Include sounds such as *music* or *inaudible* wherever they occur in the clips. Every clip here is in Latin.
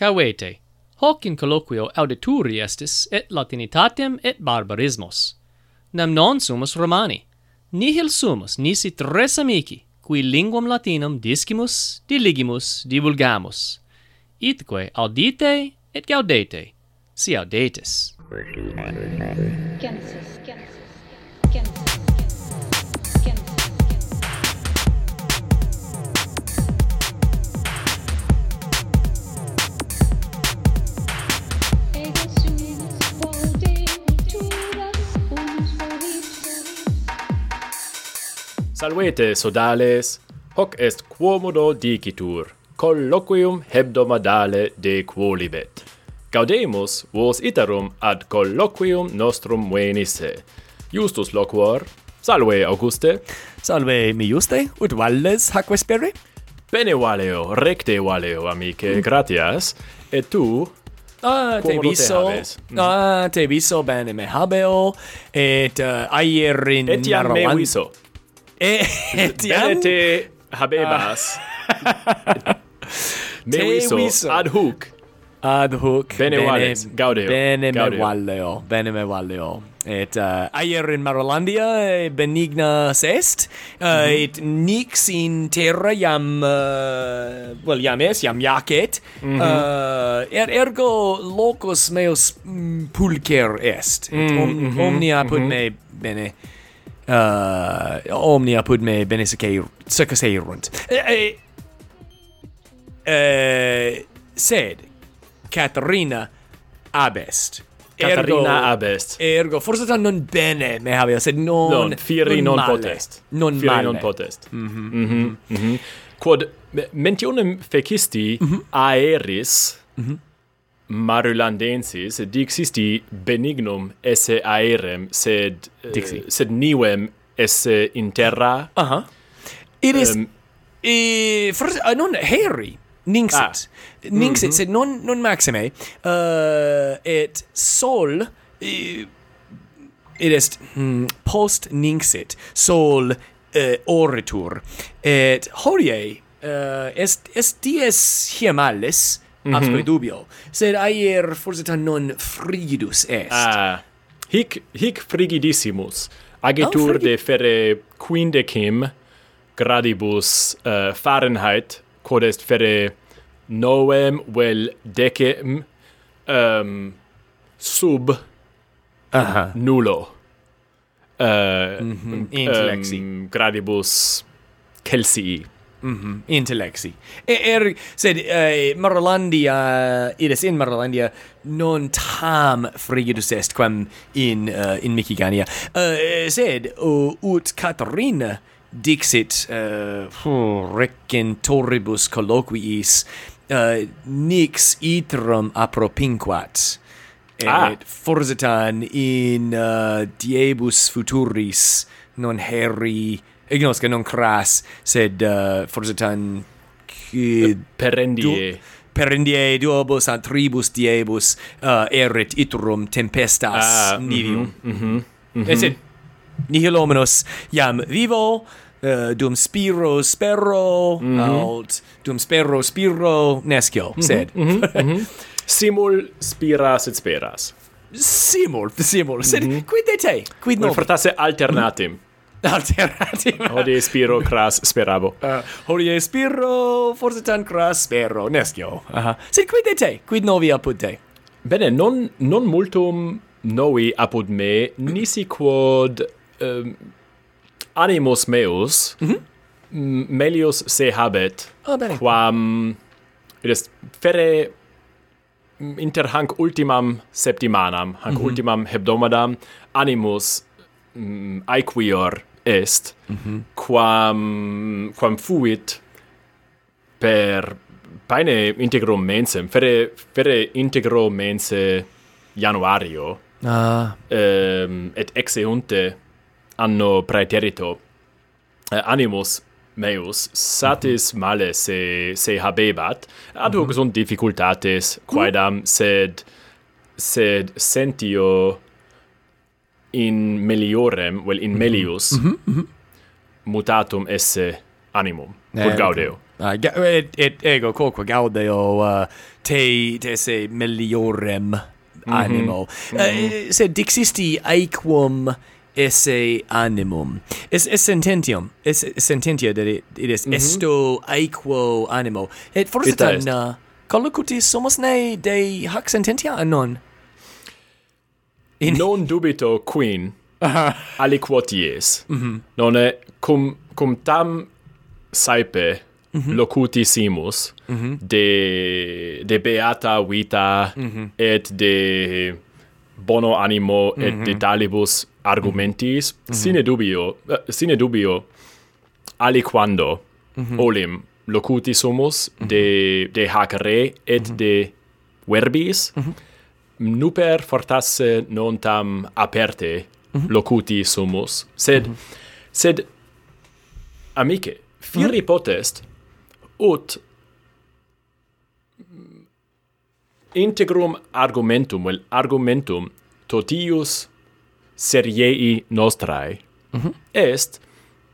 Cavete, hoc in colloquio audituri estis et latinitatem et barbarismos. Nam non sumus Romani, nihil sumus nisi tres amici, qui linguam latinam discimus, diligimus, divulgamus. Itque audite et gaudete, si audetis. Genesis, Genesis, Genesis. Salvete sodales, hoc est quomodo dicitur, colloquium hebdomadale de quolibet. Gaudemus vos iterum ad colloquium nostrum venisse. Justus loquor, salve Auguste. Salve mi juste, ut valles hac vespere? Bene valeo, recte valeo, amice, mm. gratias. Et tu, Ah, te viso. Te. Mm-hmm. Ah, te viso bene me habeo et uh, ayer in Etiam me viso. E *laughs* tiam... te habebas. Ah. *laughs* Me viso, viso ad hoc. Ad hoc. Bene, bene vales, gaudeo. Bene gaudeo. me valeo, oh, bene me valeo. Oh. Et uh, aer in Marolandia benigna est, uh, mm -hmm. et nix in terra iam, uh, well, iam es, iam jacet, mm -hmm. uh, er, ergo locus meus mm, pulcher est, et mm, om, mm -hmm. omnia put mhm. me bene Uh, omni apud me bene eh sed Caterina abest. Caterina ergo, abest. Ergo, forse tan non bene me havia, sed non... Non, fieri non, non male. potest. Non fieri male. non potest. Mm mhm Mm -hmm. Mm. Quod mentione fecisti mm -hmm. aeris... Mm Marulandensis dixisti benignum esse aerem sed eh, Dixi. Uh, sed nivem esse in terra. Aha. Uh -huh. It is um, e, for, uh, ah, non heri Ningsit. Ah. Ningsit, mm -hmm. sed non, non maxime. Uh, et sol... Uh, it est hmm, post ningsit sol uh, oritur et hodie uh, est est dies hiemalis mm -hmm. dubio, sed aer forse non frigidus est. Ah, hic, hic frigidissimus, agetur oh, frigid de fere quindecim gradibus uh, Fahrenheit, quod est fere novem vel decem um, sub Aha. nullo uh, mm -hmm. um, gradibus Mhm. Mm E, er sed uh, Marolandia is in Marolandia non tam frigidus est quam in uh, in Micigania. Uh, sed uh, ut Caterina dixit uh, recentoribus colloquiis uh, nix iterum apropinquat. Et ah. forsitan in uh, diebus futuris non heri ignos che non cras sed uh, forse tan perendie. perendie duobus ad tribus diebus eh, uh, erit iterum tempestas ah, mhm, nivium. mm -hmm, mm -hmm, et sed nihil hominos iam vivo uh, dum spiro spero mm -hmm. aut dum spero spiro nescio mm -hmm, sed. mm -hmm, mm -hmm. simul spiras et speras. Simul simul sed mm -hmm. quid de te? Quid non fortasse alternatim. mm -hmm alternativa. Hodie spiro cras sperabo. Uh, hodie spiro forse tan cras spero, nescio. Uh -huh. Sed quid de te? Quid novi apud te? Bene, non, non multum novi apud me, nisi quod ehm, um, animus meus mm -hmm. melius se habet, oh, bene. quam id est fere inter hanc ultimam septimanam, hanc mm -hmm. ultimam hebdomadam, animus mm, aequior est mm -hmm. quam quam fuit per paene integrum mensem fere fere integro mense januario ah. um, et exeunte anno praeterito uh, animus meus satis mm -hmm. male se se habebat ad hoc mm -hmm. sunt difficultates quaedam sed sed sentio in meliorem, vel in mhm. melius, mm -hmm. Mm -hmm. mutatum esse animum, eh, quod eh, gaudeo. Uh, ga et, et ego quoque gaudeo uh, te, te se meliorem mhm. animo. Mm -hmm. uh, sed dixisti aequum esse animum. Es, es sententium. Es, es sententia, that it is mm -hmm. esto aequo animo. Et forse tan uh, collocutis somos ne de hac sententia anon? In... Non dubito quin *laughs* aliquoties. Mm -hmm. Non è cum cum tam saipe mm -hmm. locutissimus mm -hmm. de de beata vita mm -hmm. et de bono animo et mm -hmm. de talibus argumentis mm -hmm. sine dubio uh, sine dubio aliquando mm -hmm. olim locutissumus mm -hmm. de de hac re et mm -hmm. de verbis mm -hmm nuper fortasse non tam aperte mm -hmm. locuti sumus, sed, mm -hmm. sed amice, firi mm -hmm. potest, ut integrum argumentum, vel argumentum totius seriei nostrae, mm -hmm. est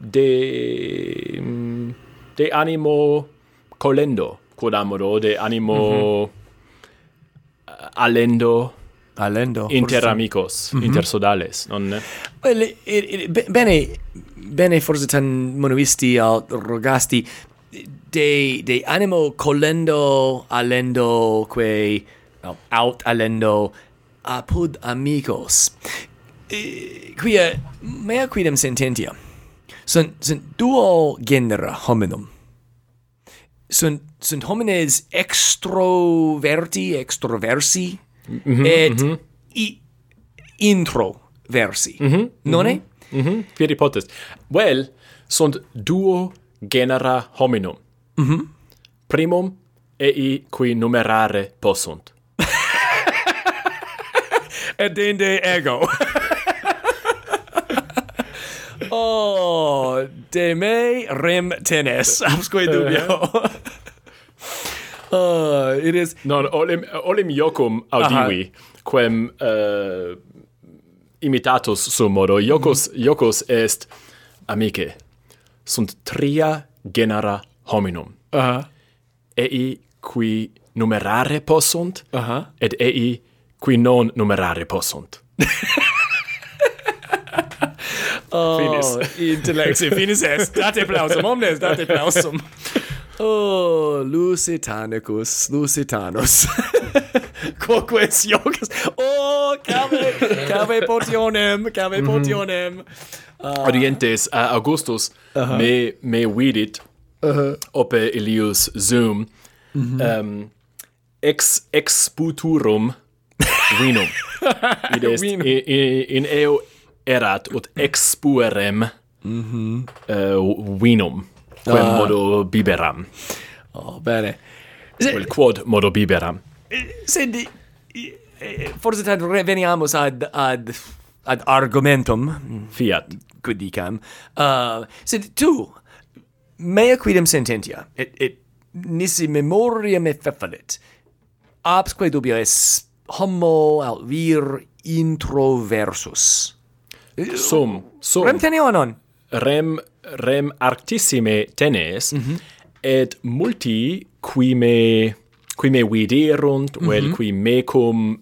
de, de animo colendo, quod amoro, de animo... Mm -hmm alendo alendo inter forse... amicos mm -hmm. inter sodales non well, it, it, bene bene forse tan monoisti al rogasti. De de animo colendo alendo quei no, out alendo apud amicos quia mea quidem sententia sunt sunt duo genera hominum. Sunt sunt homines extroverti, extroversi, mm -hmm, et mm -hmm. i, introversi, mm -hmm, nonne? Mm -hmm. Potest. Well, sunt duo genera hominum. Mm -hmm. Primum, ei qui numerare possunt. *laughs* et Edende ego. *laughs* oh, de me rem tenes. Absque dubio. *laughs* Eh. Uh, it is non olim olim iocum audivi Aha. quem eh, uh, imitatus sumodo iocus mm. iocus est amice sunt tria genera hominum uh -huh. ei qui numerare possunt uh -huh. et ei qui non numerare possunt *laughs* oh, finis. Intellecti, finis est. Date plausum, omnes, date plausum. *laughs* Oh, Lusitanicus, Lusitanus. Quoque *laughs* es. Oh, cave, cave potionem, cave mhm. potionem. Uh, Orientes uh, Augustus uh -huh. me me vidit uh -huh. ope Ilius Zoom mm -hmm. um, ex exputurum vinum. *laughs* Id est vinum. in, in eo erat ut expuerem mm -hmm. uh, vinum quem ah. modo biberam. Oh, bene. Se... Quel quod modo biberam. Eh, senti, eh, eh, forse reveniamo ad, ad, ad argumentum. Fiat. Quid dicam. Uh, senti, tu, mea quidem sententia, et, et nisi memoriam effeffalit, absque dubio es homo aut vir introversus. Sum, sum. Rem non? rem rem arctissime tenes mm -hmm. et multi qui me qui me viderunt mhm. vel mm -hmm. qui mecum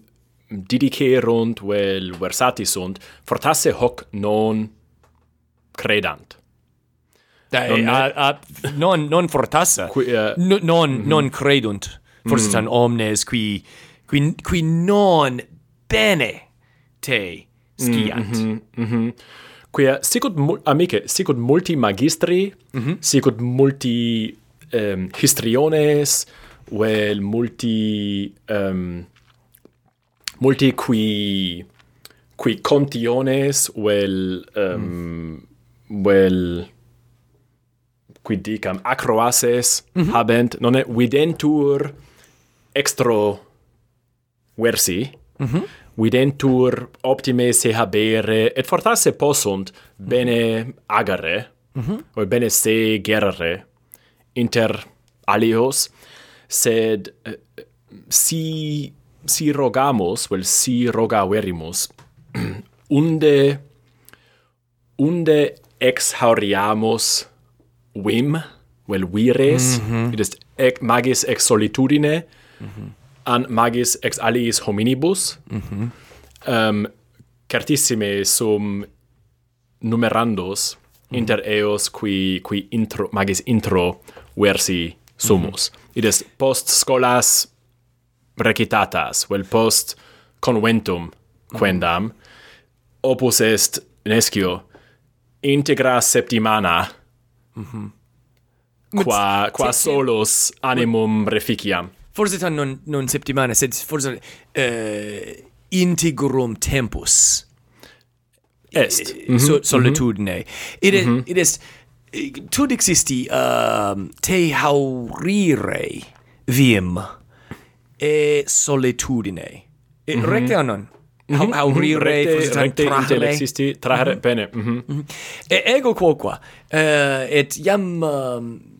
didicerunt vel versati sunt fortasse hoc non credant non, eh, a, a, non non fortasse qui, uh, N non mm -hmm. non credunt forse mm -hmm. omnes qui qui qui non bene te mm-hmm, sciant mm -hmm, mm -hmm quia sicut mul, amice sicut multi magistri mm -hmm. sicut multi um, histriones vel multi um, multi qui qui contiones vel um, ehm, mm. vel qui dicam acroaces mm -hmm. habent non è videntur extro versi mm -hmm videntur optime se habere et fortasse possunt bene agare mm -hmm. o bene se gerare inter alios sed eh, si si rogamus vel si rogaverimus *clears throat* unde unde exhauriamus vim vel vires mm -hmm. est ec magis ex solitudine mm -hmm an magis ex aliis hominibus mm -hmm. um, certissime sum numerandos mhm. inter eos qui qui intro magis intro versi sumus mm -hmm. id est post scholas recitatas vel post conventum mhm. quendam mm -hmm. opus est nescio integra septimana mm -hmm. qua qua solos animum reficiam forse tan non, non settimana, sed forse uh, integrum tempus. Est. Mm -hmm. so, mhm. solitudine. Mm -hmm. It, is, it is tud existi um, te haurire vim e solitudine. Mm -hmm. Recte anon? Mm -hmm. Haurire, mm -hmm. forse tan trahre. existi, trahre, mhm. bene. Mm -hmm. E ego quoqua, uh, eh, et iam... Um,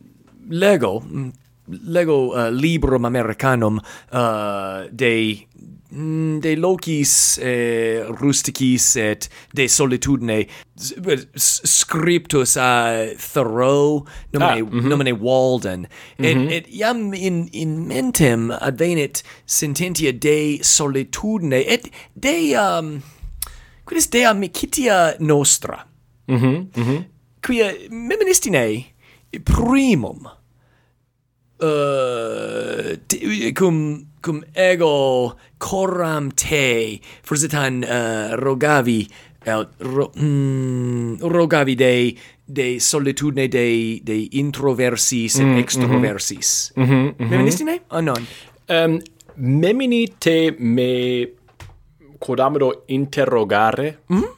lego mm, lego uh, librum americanum uh, de mm, de locis eh, rusticis et de solitudine scriptus a Thoreau nomine, ah, mm -hmm. nomine Walden. Mm -hmm. et, mhm. et iam in, in mentem advenit sententia de solitudine et de um, quidis de amicitia nostra? Mm mhm. Mm quia meministine primum uh, te, cum cum ego coram te forsitan uh, rogavi aut ro, mm, rogavi de de solitudine de de introversis mm, et extroversis. Mm -hmm, mm -hmm. um, memini te me quodamdo ah, interrogare mm -hmm.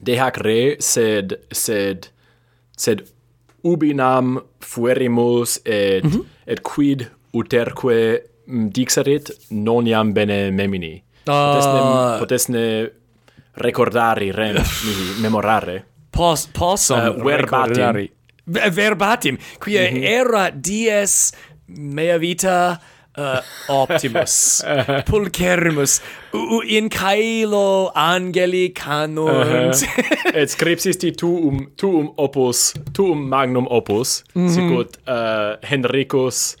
de hac re sed sed sed ubi nam fuerimus et mm -hmm. et quid uterque mm, dixerit non iam bene memini potesne uh... potesne recordari rem *laughs* mihi memorare pos possum uh, eh, verbatim recordari. verbatim quia mm -hmm. era dies mea vita uh, Optimus, *laughs* Pulchermus, u, u in caelo angeli canunt. Uh -huh. Et scripsisti tuum, tuum opus, tuum magnum opus, mm -hmm. sicut uh, Henricus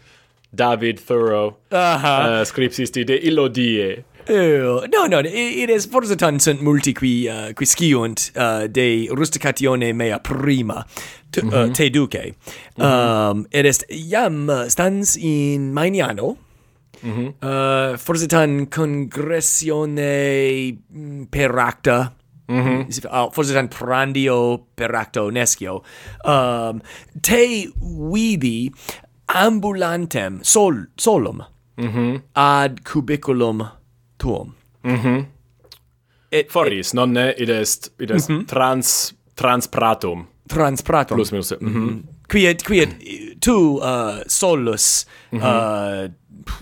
David Thoreau uh -huh. uh, scripsisti de illo die. Uh, no, no, it is forse tant sunt multi qui, uh, qui sciunt uh, de rusticatione mea prima t- mm -hmm. uh, mhm. te duce. Mm -hmm. um, et est, iam uh, stans in Mainiano, Mm -hmm. uh, forse tan congressione per acta Mm -hmm. uh, oh, forse tan prandio per acto nescio um, te vidi ambulantem sol solum mm -hmm. ad cubiculum tuum mm -hmm. et, Foris, et, nonne id est id est mm -hmm. trans trans pratum trans pratum plus minus mm -hmm. Quiet quiet tu uh, solus mm -hmm. uh,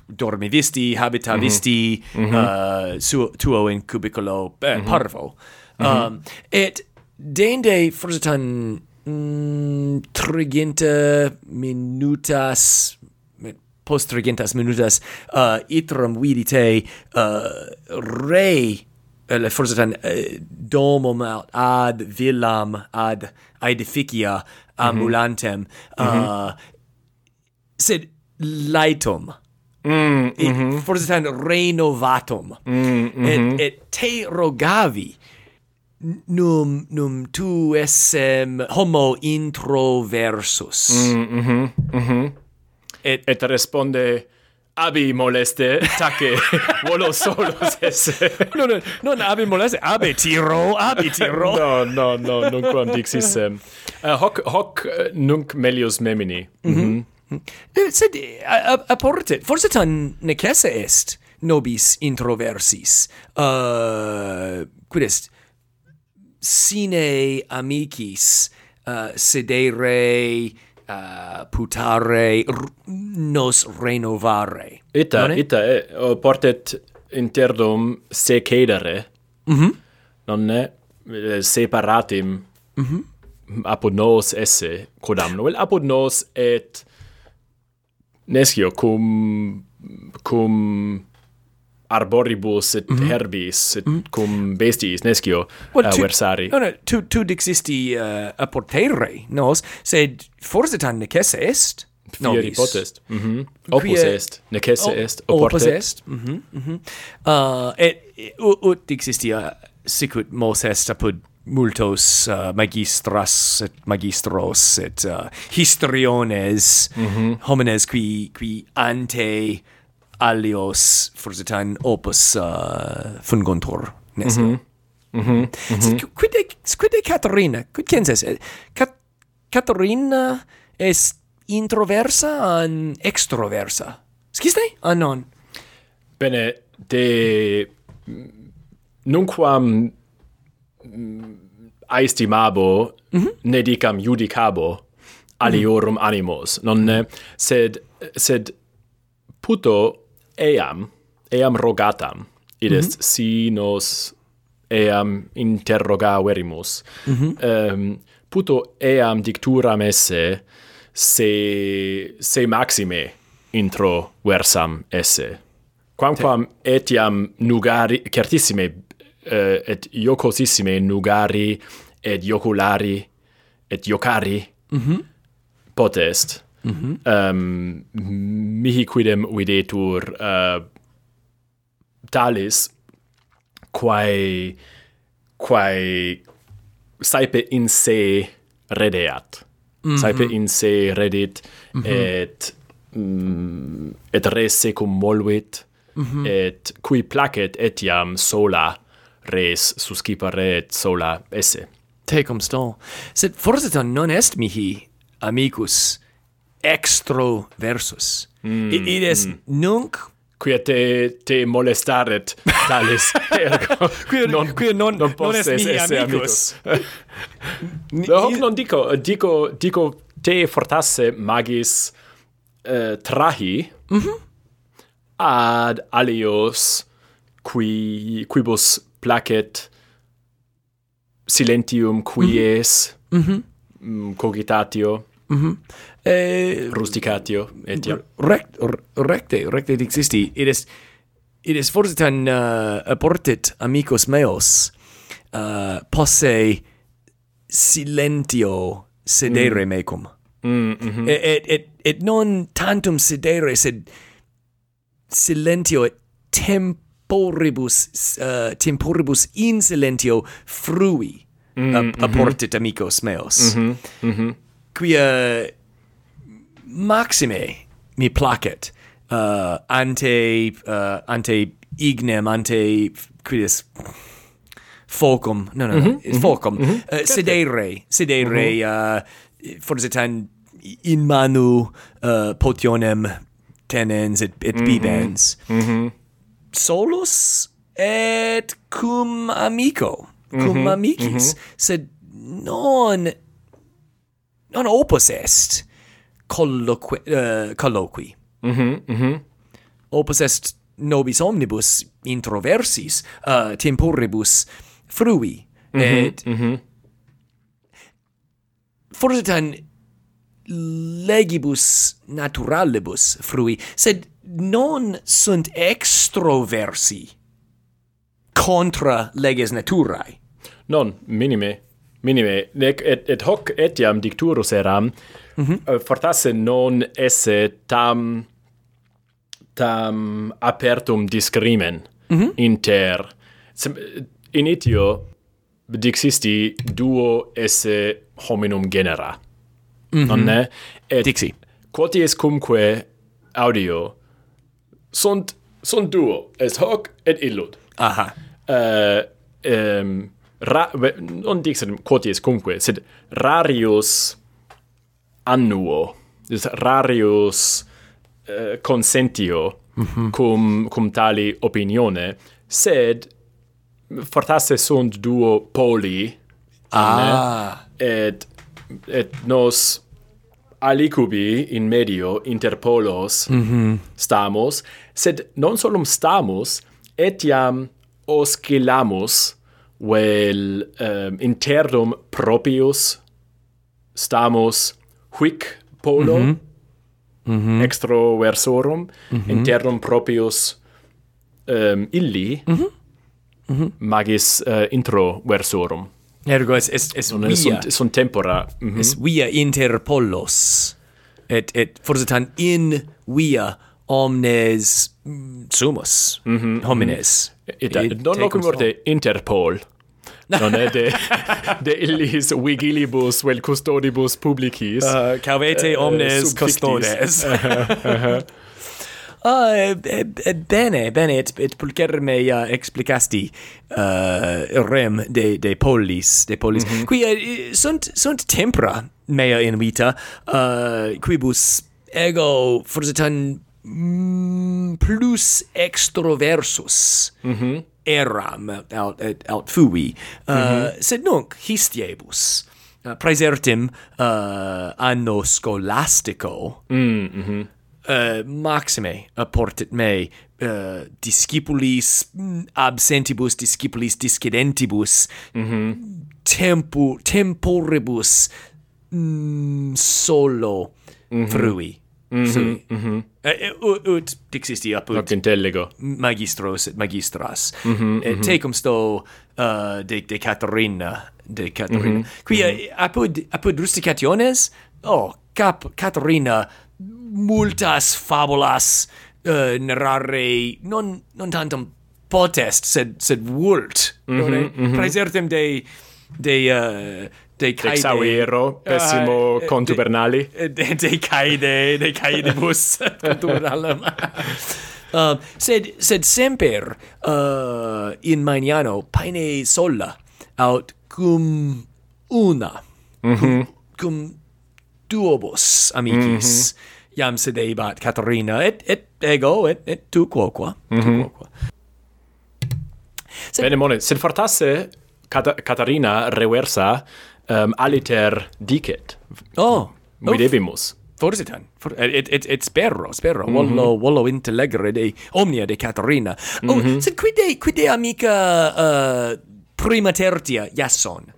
dormivisti, habitavisti, mm -hmm. Mm-hmm. uh, su, tuo in cubiculo eh, mm -hmm. parvo. Mm-hmm. Um, mm -hmm. et dende forsitan mm, triginta minutas post trigintas minutas uh, iterum vidi te uh, re uh, forsitan uh, eh, domum ad, ad villam ad aedificia mm-hmm. ambulantem mm -hmm. uh, sed laitum Mm, mm -hmm. Forse tan renovatum. Mm, mm -hmm. et, mm-hmm. et te rogavi num num tu essem homo introversus. Mm, -hmm. mm Et et responde abi moleste tace *laughs* volo solos esse. *laughs* no, no, non abi moleste, abi tiro, abi tiro. no, no, no, nunquam dixissem. Uh, eh, hoc, hoc eh, nunc melius memini. Mm -hmm. Mm -hmm. Eh, sed apporte, forse tan necesse est nobis introversis. Uh, quid est sine amicis eh, uh, sedere uh, putare nos renovare. Ita, None? ita, e, eh, portet interdum se cedere, mm -hmm. nonne separatim mm -hmm. apud nos esse, codam novel, apud nos et nescio cum cum arboribus et mm -hmm. herbis et mm -hmm. cum bestiis nescio well, uh, tu, versari. No, no, tu, tu dixisti uh, apportere nos, sed forse tan necesse est. Fieri nobis. potest. Mm -hmm. Opus Quia, est, necesse o, est, oportet. Opus est, mm -hmm, mm -hmm. Uh, et ut ut dixistia uh, sicut mos est apud multos uh, magistras et magistros et uh, histriones mm -hmm. homines qui qui ante alios forsitan opus uh, fungontur nesse mm -hmm. Mm -hmm. Quid, quid Caterina? Quid censes? Eh, Cat Caterina est introversa an extroversa? Sciste? Ah, non. Bene, de... Mm, nunquam Mm, aestimabo mm -hmm. judicabo aliorum mm -hmm. animos non eh, sed sed puto eam eam rogatam id est mm -hmm. si nos eam interrogaverimus mm -hmm. um, puto eam dicturam esse se se maxime intro versam esse quamquam etiam nugari certissime uh, et iocosissime nugari et ioculari et iocari mm -hmm. potest mm -hmm. um, mihi quidem videtur uh, talis quae quae saepe in se redeat mm -hmm. saepe in se redit mm -hmm. et mm, et res secum molvit mm -hmm. et qui placet etiam sola res susciparet sola esse. Te sto. sed forsitan non est mihi, amicus, extroversus. Mm, I, id est mm. nunc quia te te molestaret tales *laughs* ergo quia non quia non non posses non est esse amicus, amicus. *laughs* no, hoc non dico dico dico te fortasse magis uh, trahi mm -hmm. ad alios qui quibus placet silentium quies mhm. Mhm. mm -hmm. cogitatio mm -hmm. eh, rusticatio etiam rect, recte recte dixisti it is it is forsitan uh, eh, abortit amicos meos eh, uh, posse silentio sedere mm. mecum mm, mm -hmm. et, et, et non tantum sedere sed silentio et tempo temporibus uh, temporibus in silentio frui mm, -hmm. ap mm-hmm. apportit amicos meos mm -hmm. Mm -hmm. quia maxime mi placet uh, ante uh, ante ignem ante quidis focum no no, no mm -hmm. focum mm -hmm. uh, sedere sedere mm -hmm. uh, forse tan in manu uh, potionem tenens et, et mm -hmm. bibens mm -hmm solus et cum amico cum mm -hmm, amicis mm -hmm. sed non non opus est colloqui uh, colloqui mm -hmm, mm -hmm. opus est nobis omnibus introversis uh, temporibus frui mm -hmm, et mm -hmm. forsitan legibus naturalibus frui sed non sunt extroversi contra leges naturae. Non, minime. Minime. Nec et, et hoc etiam dicturus eram, mm -hmm. fortasse non esse tam tam apertum discrimen mm -hmm. inter initio dixisti duo esse hominum genera. Mm -hmm. Non ne? Et Dixi. Quoties cumque audio sunt sunt duo es hoc et illud aha uh, um, ra, non dixit quoties cumque sed rarius annuo is rarius uh, consentio mm -hmm. cum cum tali opinione sed fortasse sunt duo poli ah. Et et nos alicubi in medio inter polos mm -hmm. sed non solum stamos, etiam oscillamus vel um, internum propius stamus huic polo mm -hmm. Mm -hmm. extroversorum mm -hmm. internum propius um, ehm, illi mm -hmm. Mm -hmm. magis eh, uh, introversorum Ergo es es es non via, sunt sunt tempora mm -hmm. es via inter pollos et et forse tan in via omnes sumus mm -hmm. homines et, et, et non locum morte interpol non è de *laughs* de illis vigilibus vel custodibus publicis uh, cavete eh, omnes uh, subfictis. custodes uh -huh, uh -huh. Ah, eh, eh, eh, bene, bene, et, et pulcher mea explicasti uh, rem de, de polis, de polis. Mm -hmm. Qui uh, sunt, sunt tempra mea in vita, uh, quibus ego forsitan mm, plus extroversus mm -hmm. eram aut, aut fui, uh, mm -hmm. sed nunc histiebus. Uh, praesertim uh, anno scholastico mm -hmm uh, maxime eh, apportit me uh, eh, discipulis mm, absentibus discipulis discedentibus mm -hmm. tempo temporibus mm, solo mm -hmm. frui Mm -hmm, sui. Mm -hmm. ut, ut dixisti apud Hoc intellego. magistros et magistras. Mm -hmm, mm. Tecum sto uh, de, de Caterina. De Caterina. Mm -hmm. Mm -hmm. apud, apud rusticationes, oh, cap Caterina multas fabulas eh, uh, narrare non non tantum potest sed sed vult mm -hmm, mm -hmm. praesertem de eh, de uh, de caide Exauero, pessimo uh, contubernali de, de, de caide de caidibus *laughs* contubernalem um, uh, sed sed semper uh, in maniano paine sola aut cum una mm -hmm. cum, cum duobus amicis. Mm -hmm iam sedebat Caterina et et ego et et tu quoqua mm -hmm. tu mhm. quoqua sed, Bene mone, sed fortasse Cat Caterina reversa um, aliter dicet. Oh, videbimus. Oh, Forsitan. For, et, et, et spero, spero. Mm -hmm. Vollo, vollo intellegere de omnia de Caterina. Oh, mm -hmm. sed quide, quide amica uh, prima tertia, Jason?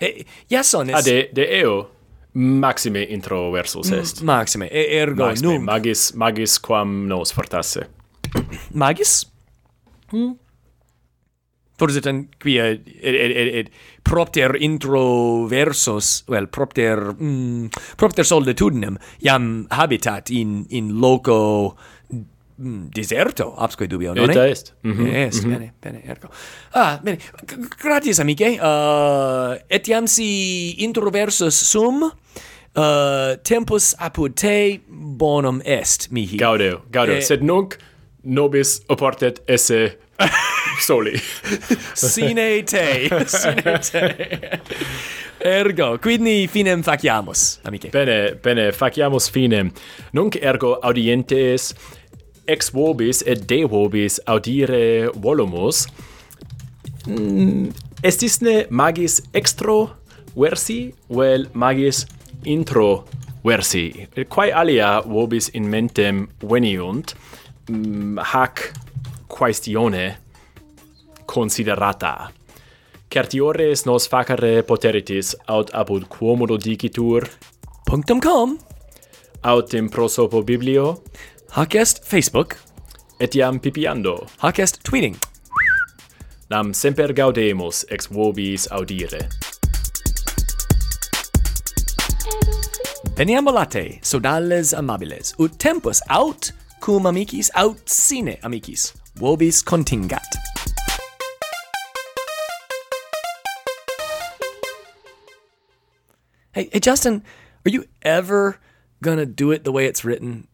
Eh, Jason est Ah, de, de eo? maxime introversus est. M maxime, e ergo maxime, nunc. Magis, magis quam nos fortasse. *clears throat* magis? Mm. Forsitan quia et, et, et, et propter introversus, well, propter, mm, propter solitudinem, iam habitat in, in loco Mm, deserto absque dubio non Eta est mm -hmm. est mm -hmm. bene bene ergo ah bene G gratis amiche uh, etiam si introversus sum uh, tempus apud te bonum est mihi gaudeo gaudeo eh, sed nunc nobis oportet esse *laughs* soli sine te sine te Ergo, quidni finem faciamus, amice. Bene, bene, faciamus finem. Nunc ergo audientes ex vobis et de vobis audire volumus mm, estis ne magis extro versi vel magis intro versi. Quae alia vobis in mentem veniunt mm, hac quaestione considerata. Certiores nos facere poteritis aut apud quomodo dicitur. Punctum com. Autem prosopo biblio. Hac Facebook, etiam pipiando Hackest tweeting. nam semper gaudemus ex vobis audire Veniam volate, sodales amabiles, ut tempus aut cum amicis, aut sine amicis, vobis contingat. Hey, hey, Justin, are you ever gonna do it the way it's written?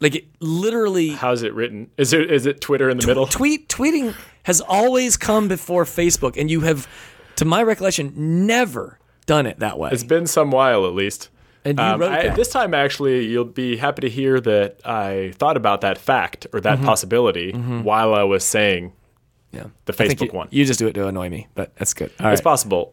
Like it literally how's it written is it is it twitter in the middle tweet tweeting has always come before Facebook, and you have, to my recollection, never done it that way. it's been some while at least And you Um, wrote I- that. this time actually you'll be happy to hear that i thought about that fact or Mm-hmm. that possibility while i was saying yeah, the Facebook you, one. You just do it to annoy me, but that's good. All it's right. possible